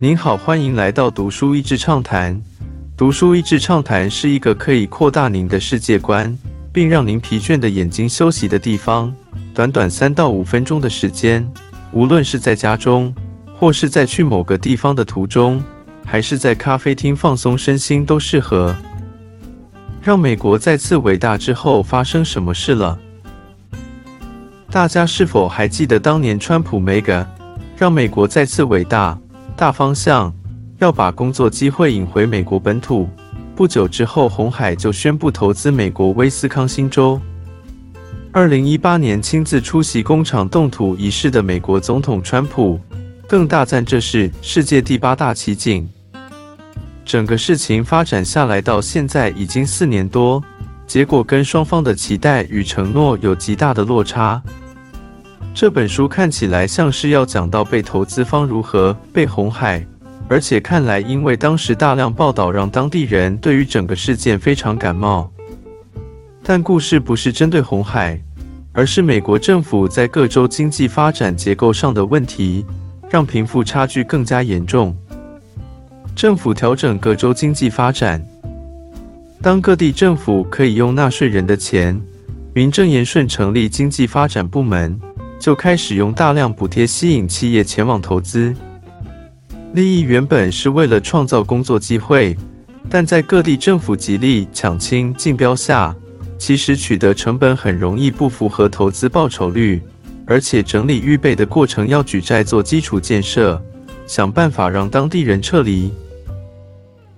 您好，欢迎来到读书益智畅谈。读书益智畅谈是一个可以扩大您的世界观，并让您疲倦的眼睛休息的地方。短短三到五分钟的时间，无论是在家中，或是在去某个地方的途中，还是在咖啡厅放松身心，都适合。让美国再次伟大之后发生什么事了？大家是否还记得当年川普 Mega 让美国再次伟大？大方向要把工作机会引回美国本土。不久之后，红海就宣布投资美国威斯康星州。二零一八年亲自出席工厂动土仪式的美国总统川普，更大赞这是世界第八大奇景。整个事情发展下来到现在已经四年多。结果跟双方的期待与承诺有极大的落差。这本书看起来像是要讲到被投资方如何被红海，而且看来因为当时大量报道让当地人对于整个事件非常感冒。但故事不是针对红海，而是美国政府在各州经济发展结构上的问题，让贫富差距更加严重。政府调整各州经济发展。当各地政府可以用纳税人的钱，名正言顺成立经济发展部门，就开始用大量补贴吸引企业前往投资。利益原本是为了创造工作机会，但在各地政府极力抢亲竞标下，其实取得成本很容易不符合投资报酬率，而且整理预备的过程要举债做基础建设，想办法让当地人撤离。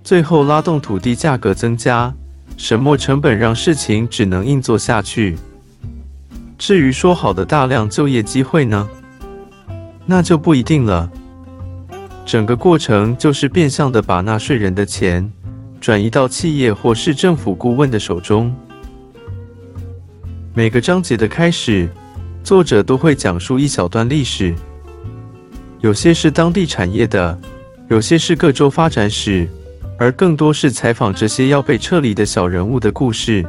最后拉动土地价格增加，什么成本让事情只能硬做下去。至于说好的大量就业机会呢？那就不一定了。整个过程就是变相的把纳税人的钱转移到企业或市政府顾问的手中。每个章节的开始，作者都会讲述一小段历史，有些是当地产业的，有些是各州发展史。而更多是采访这些要被撤离的小人物的故事，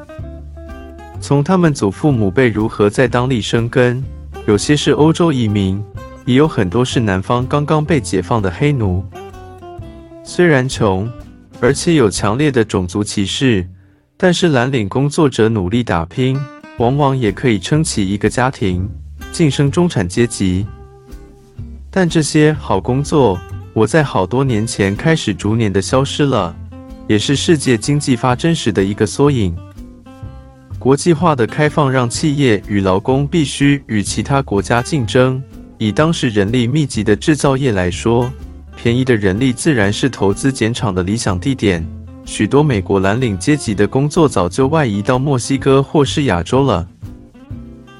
从他们祖父母辈如何在当地生根，有些是欧洲移民，也有很多是南方刚刚被解放的黑奴。虽然穷，而且有强烈的种族歧视，但是蓝领工作者努力打拼，往往也可以撑起一个家庭，晋升中产阶级。但这些好工作。我在好多年前开始逐年的消失了，也是世界经济发真实的一个缩影。国际化的开放让企业与劳工必须与其他国家竞争。以当时人力密集的制造业来说，便宜的人力自然是投资减厂的理想地点。许多美国蓝领阶级的工作早就外移到墨西哥或是亚洲了。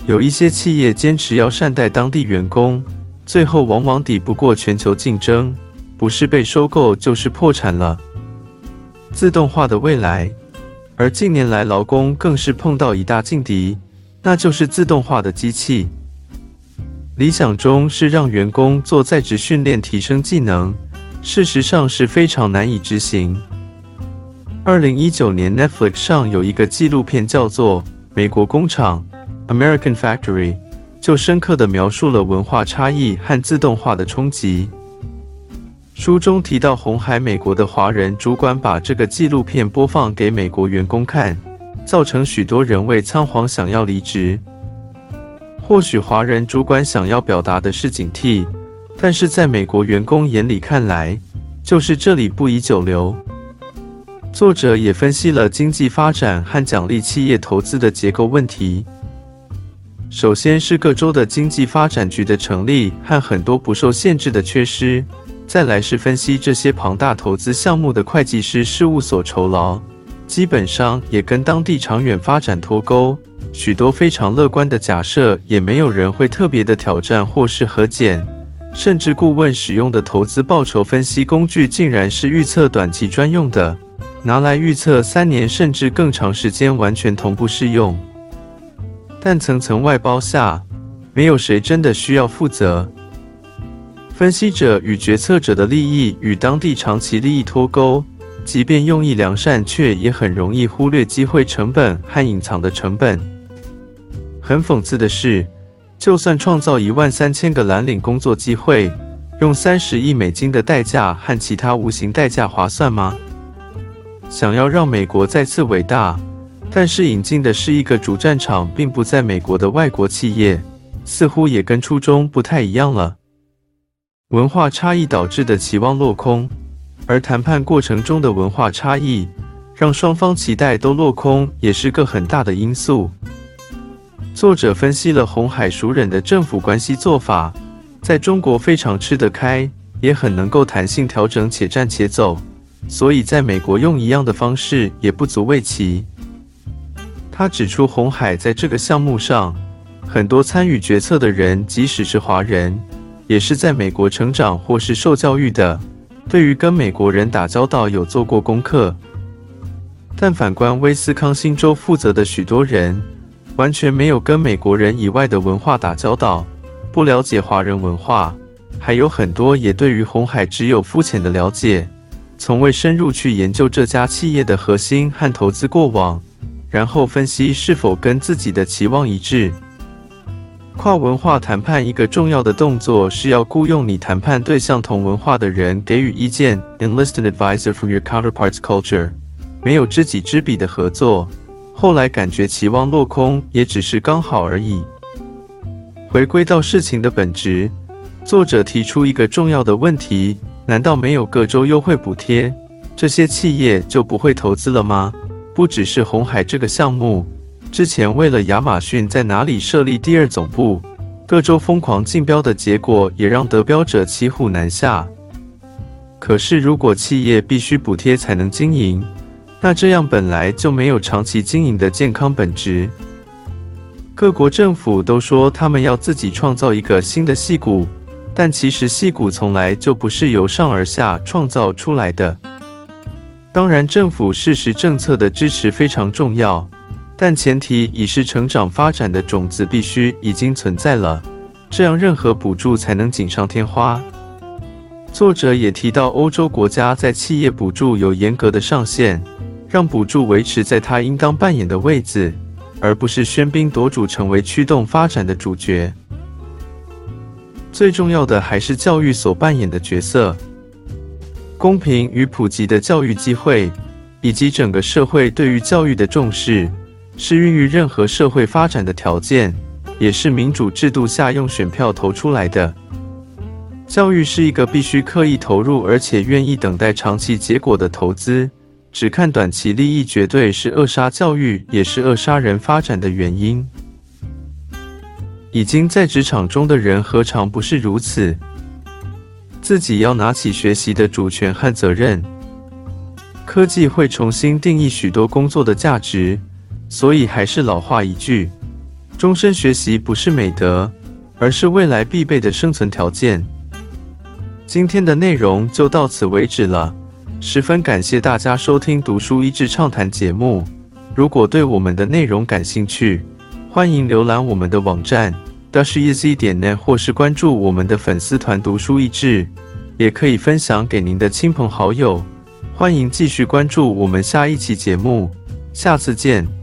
有一些企业坚持要善待当地员工。最后往往抵不过全球竞争，不是被收购就是破产了。自动化的未来，而近年来劳工更是碰到一大劲敌，那就是自动化的机器。理想中是让员工做在职训练提升技能，事实上是非常难以执行。二零一九年 Netflix 上有一个纪录片叫做《美国工厂》（American Factory）。就深刻地描述了文化差异和自动化的冲击。书中提到，红海美国的华人主管把这个纪录片播放给美国员工看，造成许多人为仓皇想要离职。或许华人主管想要表达的是警惕，但是在美国员工眼里看来，就是这里不宜久留。作者也分析了经济发展和奖励企业投资的结构问题。首先是各州的经济发展局的成立和很多不受限制的缺失，再来是分析这些庞大投资项目的会计师事务所酬劳，基本上也跟当地长远发展脱钩。许多非常乐观的假设，也没有人会特别的挑战或是核减，甚至顾问使用的投资报酬分析工具，竟然是预测短期专用的，拿来预测三年甚至更长时间，完全同步适用。但层层外包下，没有谁真的需要负责。分析者与决策者的利益与当地长期利益脱钩，即便用意良善，却也很容易忽略机会成本和隐藏的成本。很讽刺的是，就算创造一万三千个蓝领工作机会，用三十亿美金的代价和其他无形代价划算吗？想要让美国再次伟大，但是引进的是一个主战场并不在美国的外国企业，似乎也跟初衷不太一样了。文化差异导致的期望落空，而谈判过程中的文化差异让双方期待都落空，也是个很大的因素。作者分析了红海熟人的政府关系做法，在中国非常吃得开，也很能够弹性调整，且战且走，所以在美国用一样的方式也不足为奇。他指出，红海在这个项目上，很多参与决策的人，即使是华人。也是在美国成长或是受教育的，对于跟美国人打交道有做过功课。但反观威斯康星州负责的许多人，完全没有跟美国人以外的文化打交道，不了解华人文化，还有很多也对于红海只有肤浅的了解，从未深入去研究这家企业的核心和投资过往，然后分析是否跟自己的期望一致。跨文化谈判一个重要的动作是要雇佣你谈判对象同文化的人给予意见，enlist an advisor from your counterpart's culture。没有知己知彼的合作，后来感觉期望落空，也只是刚好而已。回归到事情的本质，作者提出一个重要的问题：难道没有各州优惠补贴，这些企业就不会投资了吗？不只是红海这个项目。之前为了亚马逊在哪里设立第二总部，各州疯狂竞标的结果也让得标者骑虎难下。可是如果企业必须补贴才能经营，那这样本来就没有长期经营的健康本质。各国政府都说他们要自己创造一个新的戏骨，但其实戏骨从来就不是由上而下创造出来的。当然，政府事实政策的支持非常重要。但前提已是成长发展的种子必须已经存在了，这样任何补助才能锦上添花。作者也提到，欧洲国家在企业补助有严格的上限，让补助维持在它应当扮演的位置，而不是喧宾夺主成为驱动发展的主角。最重要的还是教育所扮演的角色，公平与普及的教育机会，以及整个社会对于教育的重视。是孕育任何社会发展的条件，也是民主制度下用选票投出来的。教育是一个必须刻意投入，而且愿意等待长期结果的投资。只看短期利益，绝对是扼杀教育，也是扼杀人发展的原因。已经在职场中的人，何尝不是如此？自己要拿起学习的主权和责任。科技会重新定义许多工作的价值。所以还是老话一句，终身学习不是美德，而是未来必备的生存条件。今天的内容就到此为止了，十分感谢大家收听《读书益智畅谈》节目。如果对我们的内容感兴趣，欢迎浏览我们的网站 dash e z 点 net，或是关注我们的粉丝团“读书益智”，也可以分享给您的亲朋好友。欢迎继续关注我们下一期节目，下次见。